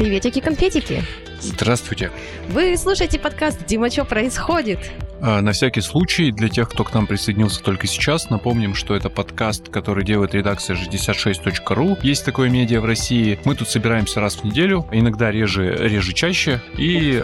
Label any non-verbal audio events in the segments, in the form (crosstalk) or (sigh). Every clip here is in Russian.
Приветики-конфетики! Здравствуйте. Вы слушаете подкаст «Дима, что происходит?» А, На всякий случай, для тех, кто к нам присоединился только сейчас, напомним, что это подкаст, который делает редакция 66.ru. Есть такое медиа в России. Мы тут собираемся раз в неделю, иногда реже, реже чаще, и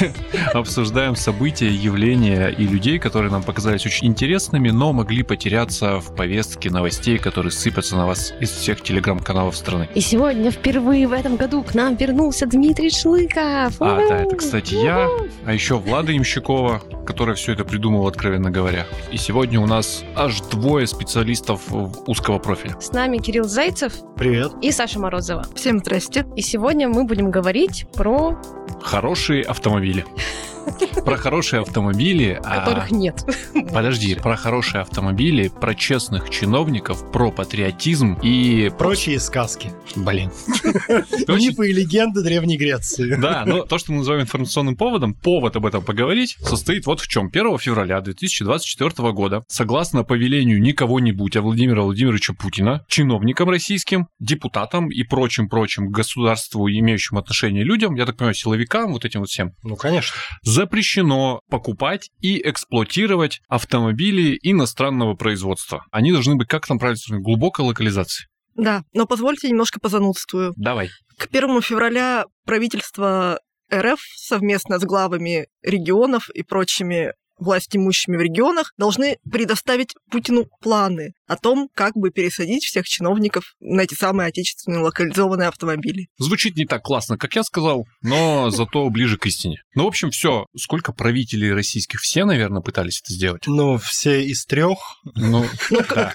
(laughs) обсуждаем события, явления и людей, которые нам показались очень интересными, но могли потеряться в повестке новостей, которые сыпятся на вас из всех телеграм-каналов страны. И сегодня впервые в этом году к нам вернулся Дмитрий Шлыков. А, да, это, кстати, я, а еще Влада Имщикова, которая все это придумала, откровенно говоря. И сегодня у нас аж двое специалистов узкого профиля. С нами Кирилл Зайцев Привет. и Саша Морозова. Всем здрасте. И сегодня мы будем говорить про Хорошие автомобили. Про хорошие автомобили. а- которых нет. Подожди, про хорошие автомобили, про честных чиновников, про патриотизм и... Прочие сказки. Блин. Мифы и легенды Древней Греции. Да, но то, что мы называем информационным поводом, повод об этом поговорить, состоит вот в чем. 1 февраля 2024 года, согласно повелению не кого-нибудь, а Владимира Владимировича Путина, чиновникам российским, депутатам и прочим-прочим государству, имеющим отношение людям, я так понимаю, силовикам, вот этим вот всем, Ну, конечно. Запрещено покупать и эксплуатировать автомобили иностранного производства. Они должны быть, как там правильно глубокой локализации. Да, но позвольте немножко позанудствую. Давай. К 1 февраля правительство РФ совместно с главами регионов и прочими властимущими в регионах должны предоставить Путину планы о том, как бы пересадить всех чиновников на эти самые отечественные локализованные автомобили. Звучит не так классно, как я сказал, но (laughs) зато ближе к истине. Ну, в общем, все. Сколько правителей российских? Все, наверное, пытались это сделать. Ну, все из трех. Ну, (laughs) да.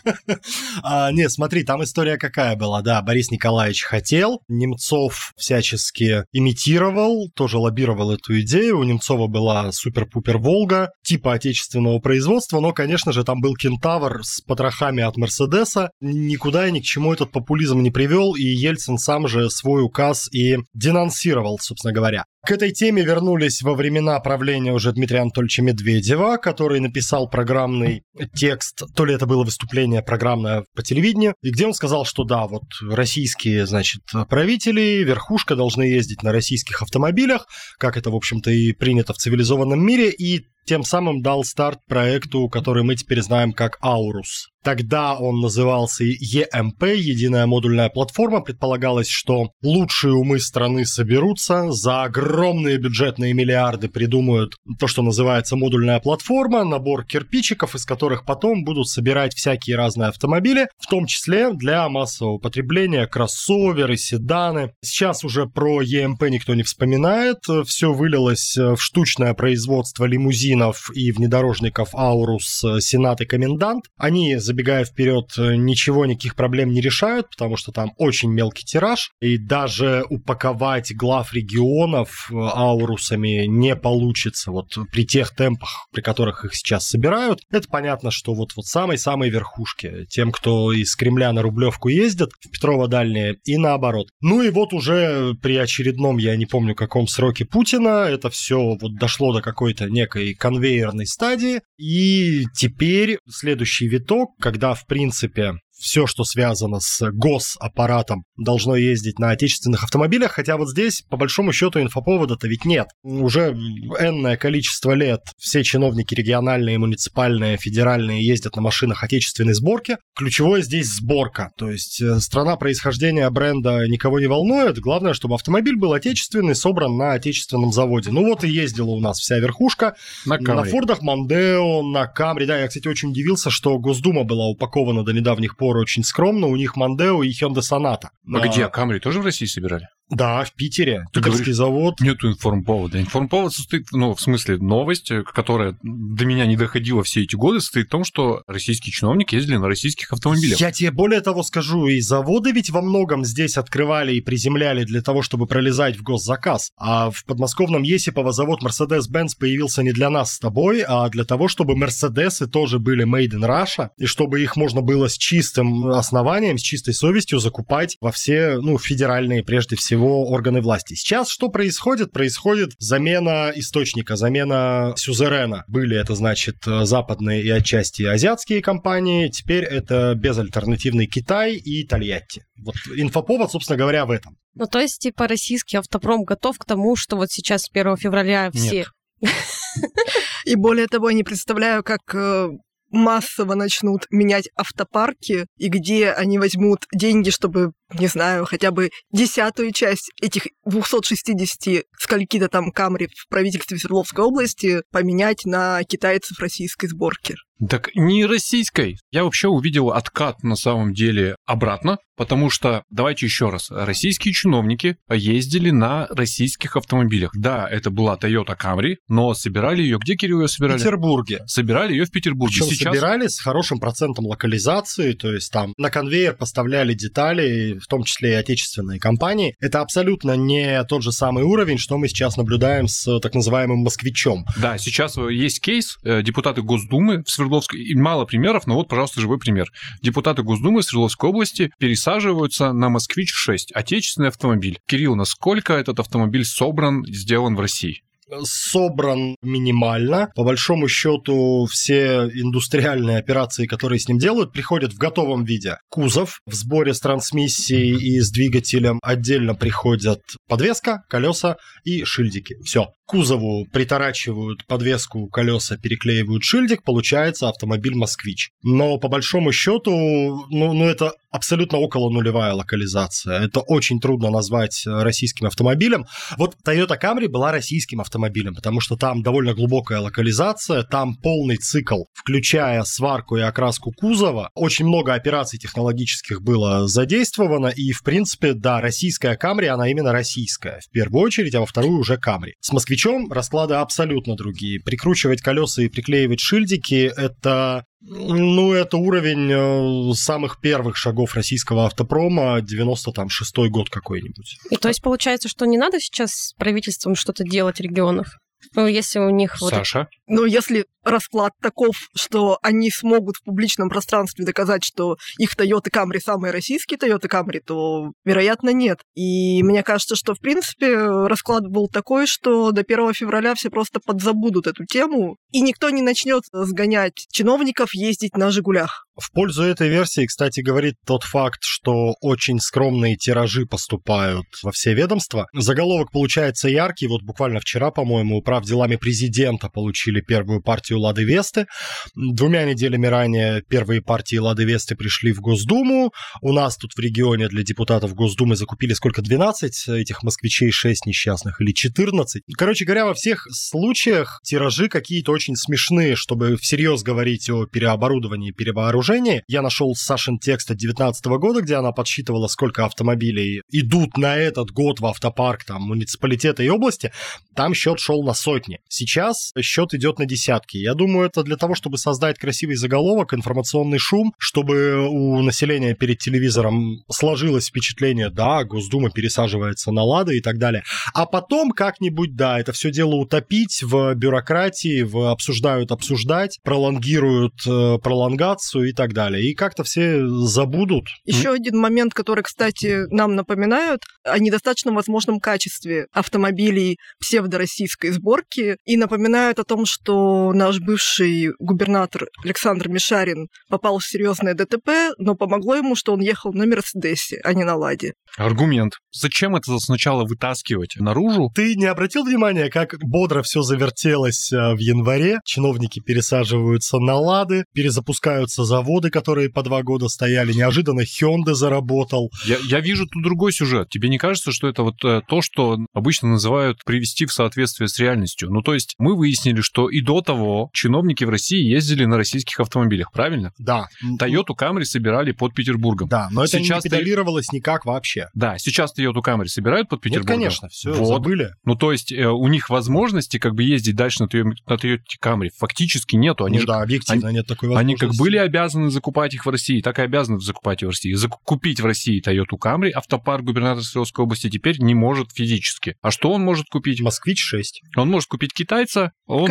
А, не, смотри, там история какая была, да. Борис Николаевич хотел, Немцов всячески имитировал, тоже лоббировал эту идею. У Немцова была супер-пупер Волга, типа отечественного производства, но, конечно же, там был кентавр с потрохами от Мерседеса. Никуда и ни к чему этот популизм не привел, и Ельцин сам же свой указ и денонсировал, собственно говоря. К этой теме вернулись во времена правления уже Дмитрия Анатольевича Медведева, который написал программный текст, то ли это было выступление программное по телевидению, и где он сказал, что да, вот российские, значит, правители, верхушка должны ездить на российских автомобилях, как это, в общем-то, и принято в цивилизованном мире, и тем самым дал старт проекту, который мы теперь знаем как Аурус. Тогда он назывался ЕМП, единая модульная платформа. Предполагалось, что лучшие умы страны соберутся, за огромные бюджетные миллиарды придумают то, что называется модульная платформа, набор кирпичиков, из которых потом будут собирать всякие разные автомобили, в том числе для массового потребления, кроссоверы, седаны. Сейчас уже про ЕМП никто не вспоминает, все вылилось в штучное производство лимузинов и внедорожников Аурус, Сенат и Комендант. Они, забегая вперед, ничего, никаких проблем не решают, потому что там очень мелкий тираж, и даже упаковать глав регионов э, Аурусами не получится вот при тех темпах, при которых их сейчас собирают. Это понятно, что вот, вот самой-самой верхушке, тем, кто из Кремля на Рублевку ездит, в Петрова дальние, и наоборот. Ну и вот уже при очередном, я не помню каком сроке Путина, это все вот дошло до какой-то некой конвейерной стадии, и теперь следующий виток, когда, в принципе, все, что связано с госаппаратом, должно ездить на отечественных автомобилях, хотя вот здесь, по большому счету, инфоповода-то ведь нет. Уже энное количество лет все чиновники региональные, муниципальные, федеральные ездят на машинах отечественной сборки. Ключевое здесь сборка, то есть э, страна происхождения бренда никого не волнует, главное, чтобы автомобиль был отечественный, собран на отечественном заводе. Ну вот и ездила у нас вся верхушка, На на. Фордах Мандео, на Камри. Да, я, кстати, очень удивился, что Госдума была упакована до недавних пор очень скромно. У них Мандео и Hyundai Sonata. А где? Камри тоже в России собирали? Да, в Питере. Ты Питерский говоришь- завод. Нету информповода. Информповод состоит, ну, в смысле, новость, э, которая до меня не доходила все эти годы, состоит в том, что российские чиновники ездили на российских автомобилях. Я тебе более того скажу, и заводы ведь во многом здесь открывали и приземляли для того, чтобы пролезать в госзаказ. А в подмосковном Есипово завод Mercedes-Benz появился не для нас с тобой, а для того, чтобы Мерседесы тоже были made in Russia, и чтобы их можно было с чистым основанием, с чистой совестью закупать во все, ну, федеральные прежде всего всего органы власти. Сейчас что происходит? Происходит замена источника, замена сюзерена. Были это, значит, западные и отчасти азиатские компании, теперь это безальтернативный Китай и Тольятти. Вот инфоповод, собственно говоря, в этом. Ну, то есть, типа, российский автопром готов к тому, что вот сейчас с 1 февраля все... Нет. (laughs) (laughs) И более того, я не представляю, как э, массово начнут менять автопарки, и где они возьмут деньги, чтобы, не знаю, хотя бы десятую часть этих 260 скольки-то там Камри в правительстве Свердловской области поменять на китайцев российской сборки. Так не российской. Я вообще увидел откат на самом деле обратно, потому что, давайте еще раз, российские чиновники ездили на российских автомобилях. Да, это была Toyota Camry, но собирали ее, где, Кирилл, ее собирали? В Петербурге. Собирали ее в Петербурге. Причем Сейчас... собирали с хорошим процентом локализации, то есть там на конвейер поставляли детали, в том числе и отечественные компании. Это абсолютно не тот же самый уровень, что мы сейчас наблюдаем с так называемым москвичом. Да, сейчас есть кейс, э, депутаты Госдумы в Свердловской, и мало примеров, но вот, пожалуйста, живой пример. Депутаты Госдумы Свердловской области пересаживаются на «Москвич-6», отечественный автомобиль. Кирилл, насколько этот автомобиль собран, сделан в России? собран минимально. По большому счету все индустриальные операции, которые с ним делают, приходят в готовом виде. Кузов в сборе с трансмиссией и с двигателем отдельно приходят подвеска, колеса и шильдики. Все. Кузову приторачивают подвеску, колеса, переклеивают шильдик, получается автомобиль «Москвич». Но по большому счету, ну, ну это абсолютно около нулевая локализация. Это очень трудно назвать российским автомобилем. Вот Toyota Camry была российским автомобилем, потому что там довольно глубокая локализация, там полный цикл, включая сварку и окраску кузова. Очень много операций технологических было задействовано, и, в принципе, да, российская Camry, она именно российская в первую очередь, а во вторую уже Camry. С москвичом расклады абсолютно другие. Прикручивать колеса и приклеивать шильдики — это ну, это уровень э, самых первых шагов российского автопрома, 96-й год какой-нибудь. И то есть получается, что не надо сейчас с правительством что-то делать регионов? Ну, если у них... Саша? Вот... Ну, если расклад таков, что они смогут в публичном пространстве доказать, что их Toyota Camry самые российские Toyota Camry, то, вероятно, нет. И мне кажется, что, в принципе, расклад был такой, что до 1 февраля все просто подзабудут эту тему, и никто не начнет сгонять чиновников ездить на «Жигулях». В пользу этой версии, кстати, говорит тот факт, что очень скромные тиражи поступают во все ведомства. Заголовок получается яркий. Вот буквально вчера, по-моему, управ делами президента получили первую партию Лады Весты. Двумя неделями ранее первые партии Лады Весты пришли в Госдуму. У нас тут в регионе для депутатов Госдумы закупили сколько? 12 этих москвичей, 6 несчастных или 14. Короче говоря, во всех случаях тиражи какие-то очень смешные, чтобы всерьез говорить о переоборудовании, перевооружении вооружении. Я нашел Сашин текст от 2019 года, где она подсчитывала, сколько автомобилей идут на этот год в автопарк там муниципалитета и области. Там счет шел на сотни. Сейчас счет идет на десятки. Я думаю, это для того, чтобы создать красивый заголовок, информационный шум, чтобы у населения перед телевизором сложилось впечатление, да, Госдума пересаживается на Лады и так далее. А потом как-нибудь, да, это все дело утопить в бюрократии, в обсуждают обсуждать, пролонгируют э, пролонгацию и так далее. И как-то все забудут. Еще mm. один момент, который, кстати, нам напоминают о недостаточном возможном качестве автомобилей псевдороссийской сборки и напоминают о том, что наш бывший губернатор Александр Мишарин попал в серьезное ДТП, но помогло ему, что он ехал на Мерседесе, а не на Ладе. Аргумент. Зачем это сначала вытаскивать наружу? Ты не обратил внимания, как бодро все завертелось э, в январе? Чиновники пересаживаются на Лады, перезапускаются за заводы, которые по два года стояли. Неожиданно Hyundai заработал. Я, я вижу тут другой сюжет. Тебе не кажется, что это вот э, то, что обычно называют привести в соответствие с реальностью? Ну, то есть мы выяснили, что и до того чиновники в России ездили на российских автомобилях, правильно? Да. Toyota Camry собирали под Петербургом. Да, но это сейчас не педалировалось ты... никак вообще. Да, сейчас Toyota Camry собирают под Петербургом. Нет, конечно, все вот. забыли. Ну, то есть э, у них возможности как бы ездить дальше на Toyota Camry фактически нету. Они ну же, да, объективно они, нет такой возможности. Они как были обязаны закупать их в России, так и обязаны закупать их в России. Закупить в России Toyota Camry автопарк губернатора Свердловской области теперь не может физически. А что он может купить? Москвич 6. Он может купить китайца, он,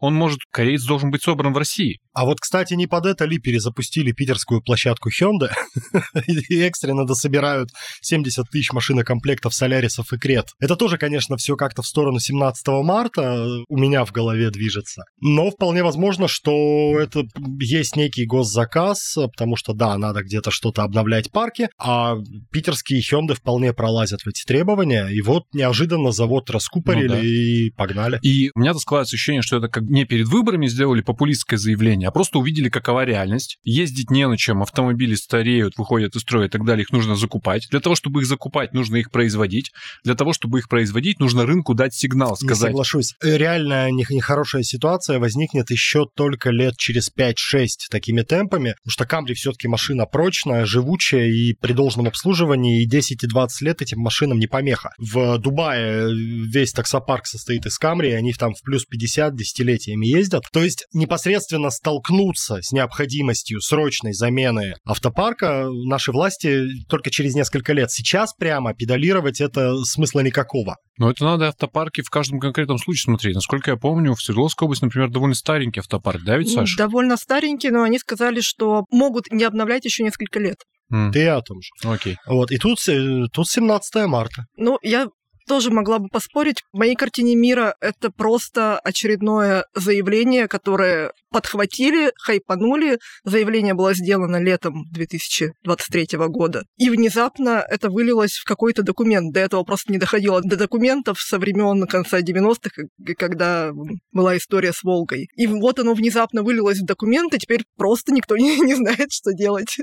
он может... Кореец должен быть собран в России. А вот, кстати, не под это ли перезапустили питерскую площадку Hyundai (laughs) и экстренно дособирают 70 тысяч машинокомплектов Солярисов и Крет. Это тоже, конечно, все как-то в сторону 17 марта у меня в голове движется. Но вполне возможно, что это есть некий госзаказ, потому что, да, надо где-то что-то обновлять парки, а питерские Hyundai вполне пролазят в эти требования, и вот неожиданно завод раскупорили ну, да. и погнали. И у меня складывается ощущение, что это как не перед выборами сделали популистское заявление, а просто увидели, какова реальность. Ездить не на чем, автомобили стареют, выходят из строя и так далее, их нужно закупать. Для того, чтобы их закупать, нужно их производить. Для того, чтобы их производить, нужно рынку дать сигнал, сказать. Не соглашусь. Реально нехорошая ситуация возникнет еще только лет через 5-6 такими темпами, потому что Камри все-таки машина прочная, живучая и при должном обслуживании и 10 и 20 лет этим машинам не помеха. В Дубае весь таксопарк состоит из Камри, и они там в плюс 50 десятилетиями ездят. То есть непосредственно столкнуться с необходимостью срочной замены автопарка наши власти только через несколько лет. Сейчас прямо педалировать это смысла никакого. Но это надо автопарки в каждом конкретном случае смотреть. Насколько я помню, в Свердловской области, например, довольно старенький автопарк, да, ведь, Саша? Довольно старенький, но они сказали, что могут не обновлять еще несколько лет. Mm. Ты о том же. Окей. Okay. Вот, и тут, э, тут 17 марта. Ну, я тоже могла бы поспорить. В моей картине мира это просто очередное заявление, которое подхватили, хайпанули. Заявление было сделано летом 2023 года. И внезапно это вылилось в какой-то документ. До этого просто не доходило до документов со времен конца 90-х, когда была история с Волгой. И вот оно внезапно вылилось в документы, теперь просто никто (laughs) не, не знает, что делать.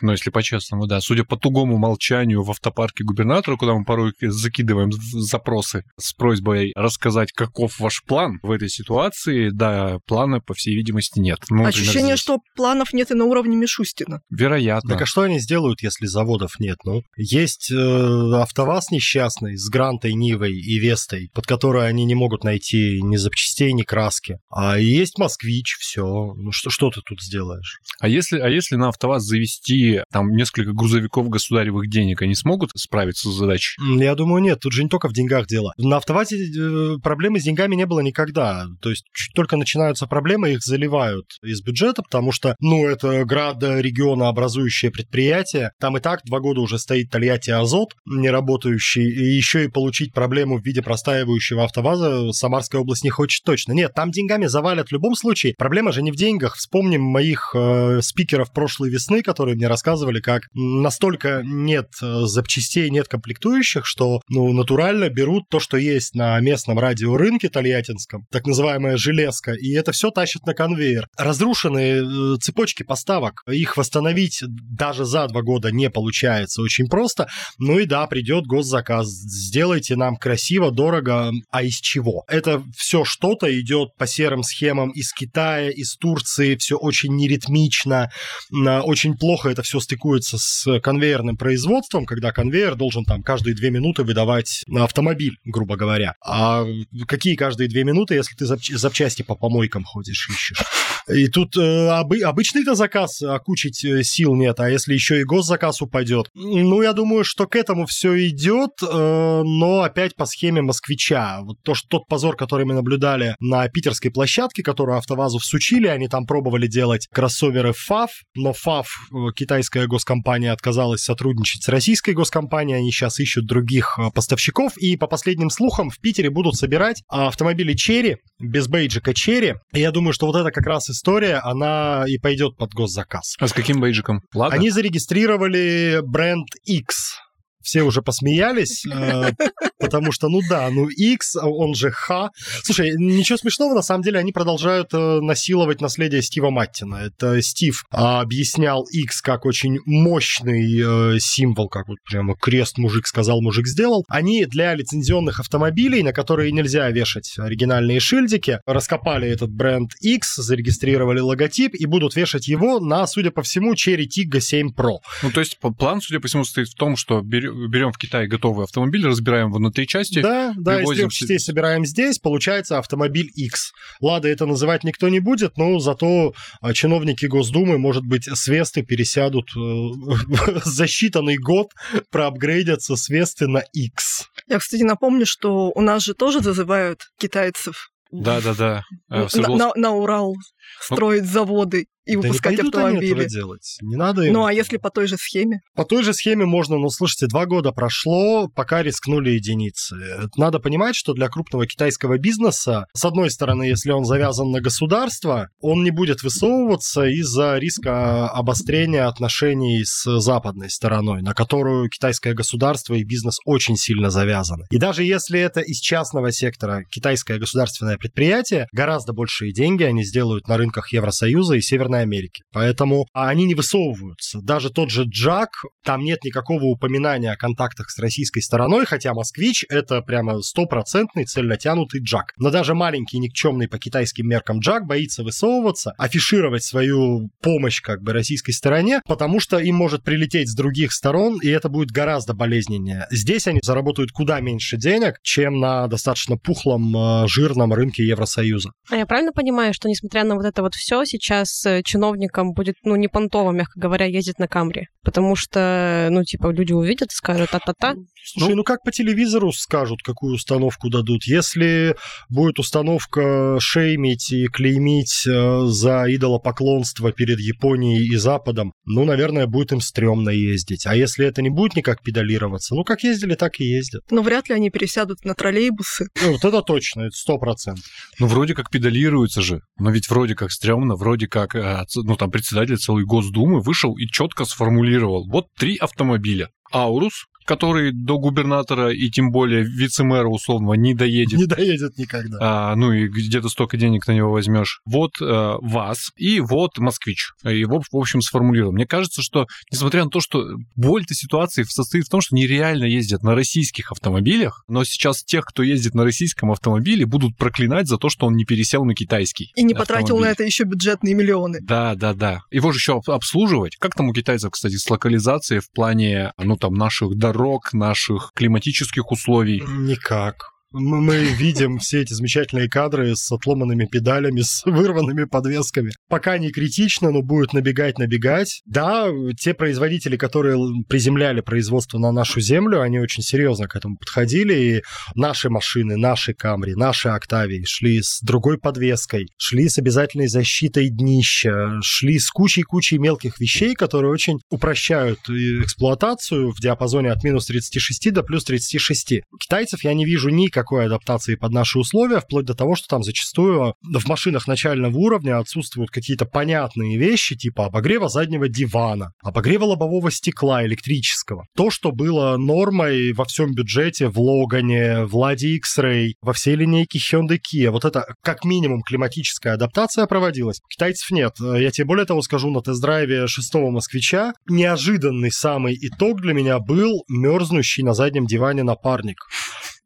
Ну, если по-честному, да. Судя по тугому молчанию в автопарке губернатора, куда мы порой закидываем запросы с просьбой рассказать, каков ваш план в этой ситуации, да, плана, по всей видимости, нет. Ну, Ощущение, что планов нет и на уровне Мишустина. Вероятно. Так а что они сделают, если заводов нет? Ну, есть э, АвтоВАЗ несчастный с Грантой, Нивой и Вестой, под которой они не могут найти ни запчастей, ни краски. А есть Москвич, все. Ну, что, что ты тут сделаешь? А если, а если на АвтоВАЗ завести там несколько грузовиков государевых денег, они смогут справиться с задачей? Я думаю, нет. Тут же не только в деньгах дело. На АвтоВАЗе э, проблемы с деньгами не было никогда. То есть чуть только начинаются проблемы, их заливают из бюджета, потому что, ну, это град региона образующее предприятие. Там и так два года уже стоит Тольятти Азот, не работающий, и еще и получить проблему в виде простаивающего АвтоВАЗа Самарская область не хочет точно. Нет, там деньгами завалят в любом случае. Проблема же не в деньгах. Вспомним моих э, спикеров прошлой весны, которые мне рассказывали, как настолько нет э, запчастей, нет комплектующих, что, ну, натурально берут то, что есть на местном радиорынке тольяттинском, так называемая железка, и это все тащат на конвейер. Разрушенные э, цепочки поставок, их восстановить даже за два года не получается очень просто. Ну и да, придет госзаказ, сделайте нам красиво, дорого, а из чего? Это все что-то идет по серым схемам из Китая, из Турции, все очень неритмично, очень плохо это все стыкуется с конвейерным производством, когда конвейер должен там каждые две минуты выдавать автомобиль автомобиль, грубо говоря. А какие каждые две минуты, если ты запчасти по помойкам ходишь, ищешь? И тут э, обы, обычный-то заказ окучить э, сил нет, а если еще и госзаказ упадет? Ну, я думаю, что к этому все идет, э, но опять по схеме москвича. Вот то, что тот позор, который мы наблюдали на питерской площадке, которую АвтоВАЗу всучили, они там пробовали делать кроссоверы ФАВ, но ФАВ, э, китайская госкомпания, отказалась сотрудничать с российской госкомпанией, они сейчас ищут других э, поставщиков, и по последним слухам, в Питере будут собирать автомобили Черри, без бейджика Черри. Я думаю, что вот эта как раз история, она и пойдет под госзаказ. А с каким бейджиком? Лада? Они зарегистрировали бренд X все уже посмеялись, э, потому что, ну да, ну X, он же Х. Слушай, ничего смешного, на самом деле они продолжают э, насиловать наследие Стива Маттина. Это Стив объяснял X как очень мощный э, символ, как вот прямо крест мужик сказал, мужик сделал. Они для лицензионных автомобилей, на которые нельзя вешать оригинальные шильдики, раскопали этот бренд X, зарегистрировали логотип и будут вешать его на, судя по всему, Cherry Tiggo 7 Pro. Ну, то есть план, судя по всему, состоит в том, что берем в Китае готовый автомобиль, разбираем его на три части. Да, да, из трех частей собираем здесь, получается автомобиль X. Лада это называть никто не будет, но зато а, чиновники Госдумы, может быть, с Весты пересядут э, (laughs) за считанный год, проапгрейдятся с Весты на X. Я, кстати, напомню, что у нас же тоже зазывают китайцев Да-да-да. э, на, на- на Урал строить заводы и Да не выпускать пойдут они этого автомобили. делать. Не надо им Ну а если по той же схеме? По той же схеме можно, ну, слушайте, два года прошло, пока рискнули единицы. Надо понимать, что для крупного китайского бизнеса, с одной стороны, если он завязан на государство, он не будет высовываться из-за риска обострения отношений с западной стороной, на которую китайское государство и бизнес очень сильно завязаны. И даже если это из частного сектора китайское государственное предприятие, гораздо большие деньги они сделают на рынках Евросоюза и Северной Америки. Поэтому а они не высовываются. Даже тот же Джак, там нет никакого упоминания о контактах с российской стороной, хотя Москвич — это прямо стопроцентный цельнотянутый Джак. Но даже маленький никчемный по китайским меркам Джак боится высовываться, афишировать свою помощь как бы российской стороне, потому что им может прилететь с других сторон, и это будет гораздо болезненнее. Здесь они заработают куда меньше денег, чем на достаточно пухлом, э, жирном рынке Евросоюза. А я правильно понимаю, что несмотря на вот это вот все, сейчас э, чиновникам будет, ну, не понтово, мягко говоря, ездить на Камри? Потому что, ну, типа, люди увидят и скажут, та-та-та. Слушай, ну, как по телевизору скажут, какую установку дадут? Если будет установка шеймить и клеймить э, за идолопоклонство перед Японией и Западом, ну, наверное, будет им стрёмно ездить. А если это не будет никак педалироваться, ну, как ездили, так и ездят. Но вряд ли они пересядут на троллейбусы. Ну, вот это точно, это сто процентов. Ну, вроде как педалируется же. Но ведь вроде как стрёмно, вроде как, э, ну, там, председатель целой Госдумы вышел и четко сформулировал. Вот три автомобиля. Аурус, который до губернатора и тем более вице-мэра условного не доедет. Не доедет никогда. А, ну и где-то столько денег на него возьмешь. Вот э, ВАЗ и вот Москвич. Его, в общем, сформулировал. Мне кажется, что, несмотря на то, что боль этой ситуации состоит в том, что нереально ездят на российских автомобилях, но сейчас тех, кто ездит на российском автомобиле, будут проклинать за то, что он не пересел на китайский. И не потратил на автомобиль. это еще бюджетные миллионы. Да, да, да. Его же еще обслуживать. Как там у китайцев, кстати, с локализацией в плане, ну, там, наших дорог, наших климатических условий? Никак. Мы, видим все эти замечательные кадры с отломанными педалями, с (laughs) вырванными подвесками. Пока не критично, но будет набегать-набегать. Да, те производители, которые приземляли производство на нашу землю, они очень серьезно к этому подходили. И наши машины, наши Камри, наши Октавии шли с другой подвеской, шли с обязательной защитой днища, шли с кучей-кучей мелких вещей, которые очень упрощают и эксплуатацию в диапазоне от минус 36 до плюс 36. У китайцев я не вижу никакой адаптации под наши условия, вплоть до того, что там зачастую в машинах начального уровня отсутствуют какие-то понятные вещи, типа обогрева заднего дивана, обогрева лобового стекла электрического. То, что было нормой во всем бюджете в Логане, в Ладе X-Ray, во всей линейке Hyundai Kia. Вот это как минимум климатическая адаптация проводилась. Китайцев нет. Я тебе более того скажу, на тест-драйве шестого москвича неожиданный самый итог для меня был мерзнущий на заднем диване напарник.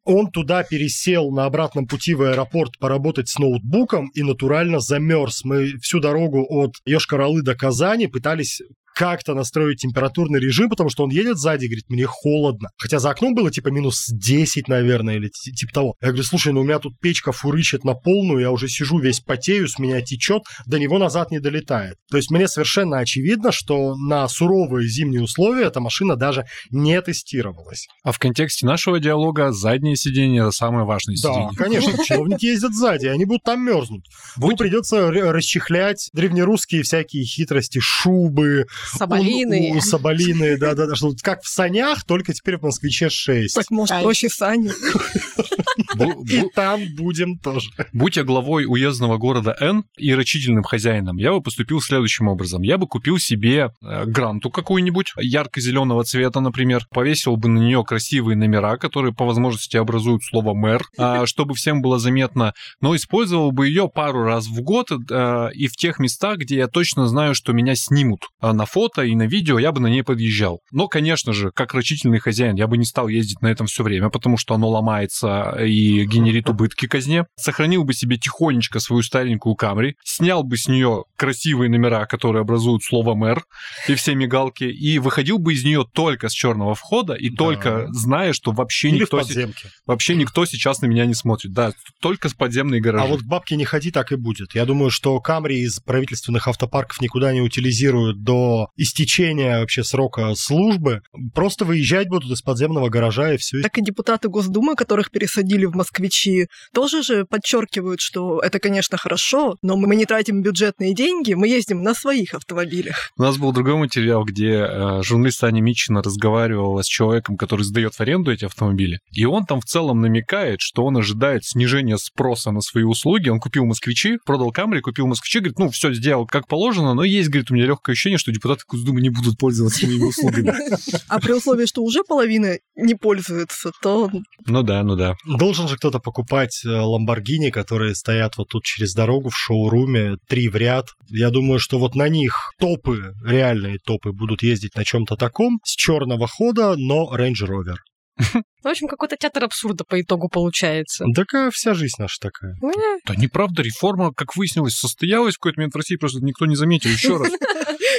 Он туда пересел на обратном пути в аэропорт поработать с ноутбуком и натурально замерз. Мы всю дорогу от Йошкар-Олы до Казани пытались как-то настроить температурный режим, потому что он едет сзади и говорит, мне холодно. Хотя за окном было типа минус 10, наверное, или ти- типа того. Я говорю, слушай, ну у меня тут печка фурычит на полную, я уже сижу весь потею, с меня течет, до него назад не долетает. То есть мне совершенно очевидно, что на суровые зимние условия эта машина даже не тестировалась. А в контексте нашего диалога заднее сиденье это самое важное Да, сиденье. конечно, (laughs) чиновники ездят сзади, они будут там мерзнуть. Ну, Будь- придется расчехлять древнерусские всякие хитрости, шубы, Соболиные. у- у- соболиные, да-да-да, как в санях, только теперь в «Москвиче 6». Так, может, проще сани. (laughs) (laughs) И там будем тоже. Будь я главой уездного города Н и рачительным хозяином, я бы поступил следующим образом. Я бы купил себе э, гранту какую-нибудь, ярко-зеленого цвета, например, повесил бы на нее красивые номера, которые по возможности образуют слово «мэр», (laughs) а, чтобы всем было заметно, но использовал бы ее пару раз в год э, и в тех местах, где я точно знаю, что меня снимут А на фото и на видео, я бы на ней подъезжал. Но, конечно же, как рачительный хозяин, я бы не стал ездить на этом все время, потому что оно ломается и генерит убытки казне. Сохранил бы себе тихонечко свою старенькую Камри, снял бы с нее красивые номера, которые образуют слово «мэр» и все мигалки, и выходил бы из нее только с черного входа и Да. только зная, что вообще Или в никто, се- вообще никто сейчас на меня не смотрит. Да, только с подземной гаражи. А вот к бабке не ходи, так и будет. Я думаю, что Камри из правительственных автопарков никуда не утилизируют до истечения вообще срока службы. Просто выезжать будут из подземного гаража и все. Так и депутаты Госдумы, которых пересадили в москвичи, тоже же подчеркивают, что это, конечно, хорошо, но мы не тратим бюджетные деньги, мы ездим на своих автомобилях. У нас был другой материал, где э, журналист Аня Мичина разговаривала с человеком, который сдает в аренду эти автомобили, и он там в целом намекает, что он ожидает снижения спроса на свои услуги. Он купил москвичи, продал Камри, купил москвичи, говорит, ну, все сделал как положено, но есть, говорит, у меня легкое ощущение, что депутаты Госдумы не будут пользоваться моими услугами. (laughs) А при условии, что уже половина не пользуется, то... Ну да, ну да. Должен же кто-то покупать э, Ламборгини, которые стоят вот тут через дорогу в шоуруме, три в ряд. Я думаю, что вот на них топы, реальные топы, будут ездить на чем-то таком, с черного хода, но Range Rover. (laughs) В общем, какой-то театр абсурда по итогу получается. Такая вся жизнь наша такая. Э, Да неправда, реформа, как выяснилось, состоялась в какой-то момент в России, просто никто не заметил. Еще раз. (laughs)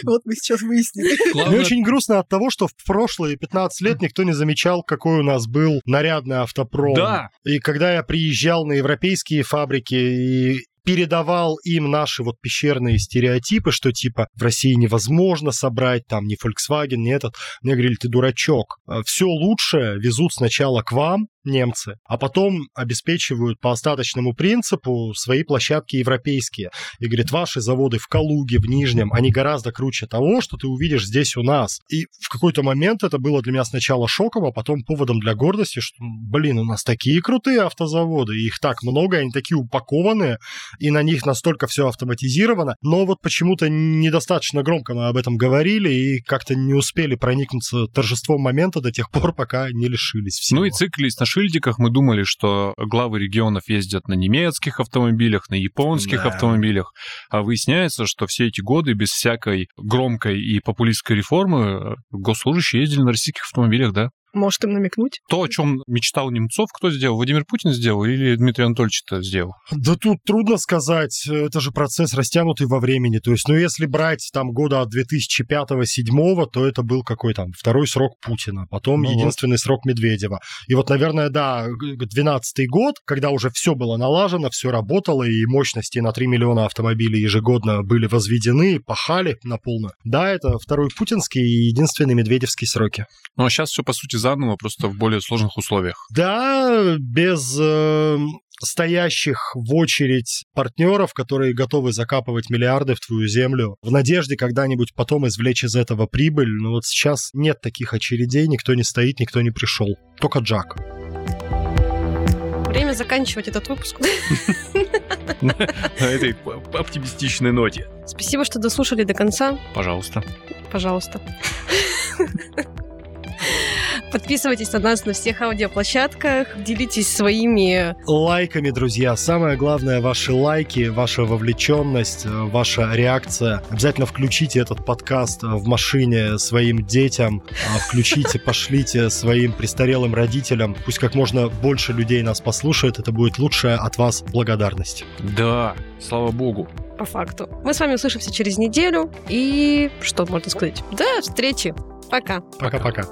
Вот мы сейчас выяснили. Мне очень грустно от того, что в прошлые 15 лет никто не замечал, какой у нас был нарядный автопром. Да. И когда я приезжал на европейские фабрики и передавал им наши вот пещерные стереотипы, что типа в России невозможно собрать там ни Volkswagen, ни этот. Мне говорили, ты дурачок. Все лучшее везут сначала к вам, немцы, а потом обеспечивают по остаточному принципу свои площадки европейские. И говорит, ваши заводы в Калуге, в Нижнем, они гораздо круче того, что ты увидишь здесь у нас. И в какой-то момент это было для меня сначала шоком, а потом поводом для гордости, что, блин, у нас такие крутые автозаводы, их так много, они такие упакованные, и на них настолько все автоматизировано, но вот почему-то недостаточно громко мы об этом говорили и как-то не успели проникнуться торжеством момента до тех пор, пока не лишились всего. Ну и циклились на шильдиках. Мы думали, что главы регионов ездят на немецких автомобилях, на японских Да. автомобилях. А выясняется, что все эти годы без всякой громкой и популистской реформы э, госслужащие ездили на российских автомобилях, да? Может им намекнуть? То, о чем мечтал Немцов, кто сделал? Владимир Путин сделал или Дмитрий Анатольевич это сделал? Да тут трудно сказать, это же процесс растянутый во времени. То есть, ну, если брать там года от 2005-2007, то это был какой там второй срок Путина, потом Ну вот. единственный срок Медведева. И вот, наверное, да, 12 год, когда уже все было налажено, все работало, и мощности на 3 миллиона автомобилей ежегодно были возведены, пахали на полную. Да, это второй путинский и единственный медведевский сроки. Ну а сейчас все, по сути, заново, просто в более сложных условиях. Да, без э, стоящих в очередь партнеров, которые готовы закапывать миллиарды в твою землю, в надежде когда-нибудь потом извлечь из этого прибыль. Но вот сейчас нет таких очередей, никто не стоит, никто не пришел. Только Джак. Время заканчивать этот выпуск. (laughs) На этой оптимистичной ноте. Спасибо, что дослушали до конца. Пожалуйста. Пожалуйста. Подписывайтесь на нас на всех аудиоплощадках, делитесь своими Лайками, друзья. Самое главное, ваши лайки, ваша вовлеченность, э, ваша реакция. Обязательно включите этот подкаст э, в машине своим детям, а, включите, пошлите своим престарелым родителям. Пусть как можно больше людей нас послушает. Это будет лучшая от вас благодарность. Да, слава богу. по факту. Мы с вами услышимся через неделю. И что можно сказать? До встречи. Пока. Пока-пока.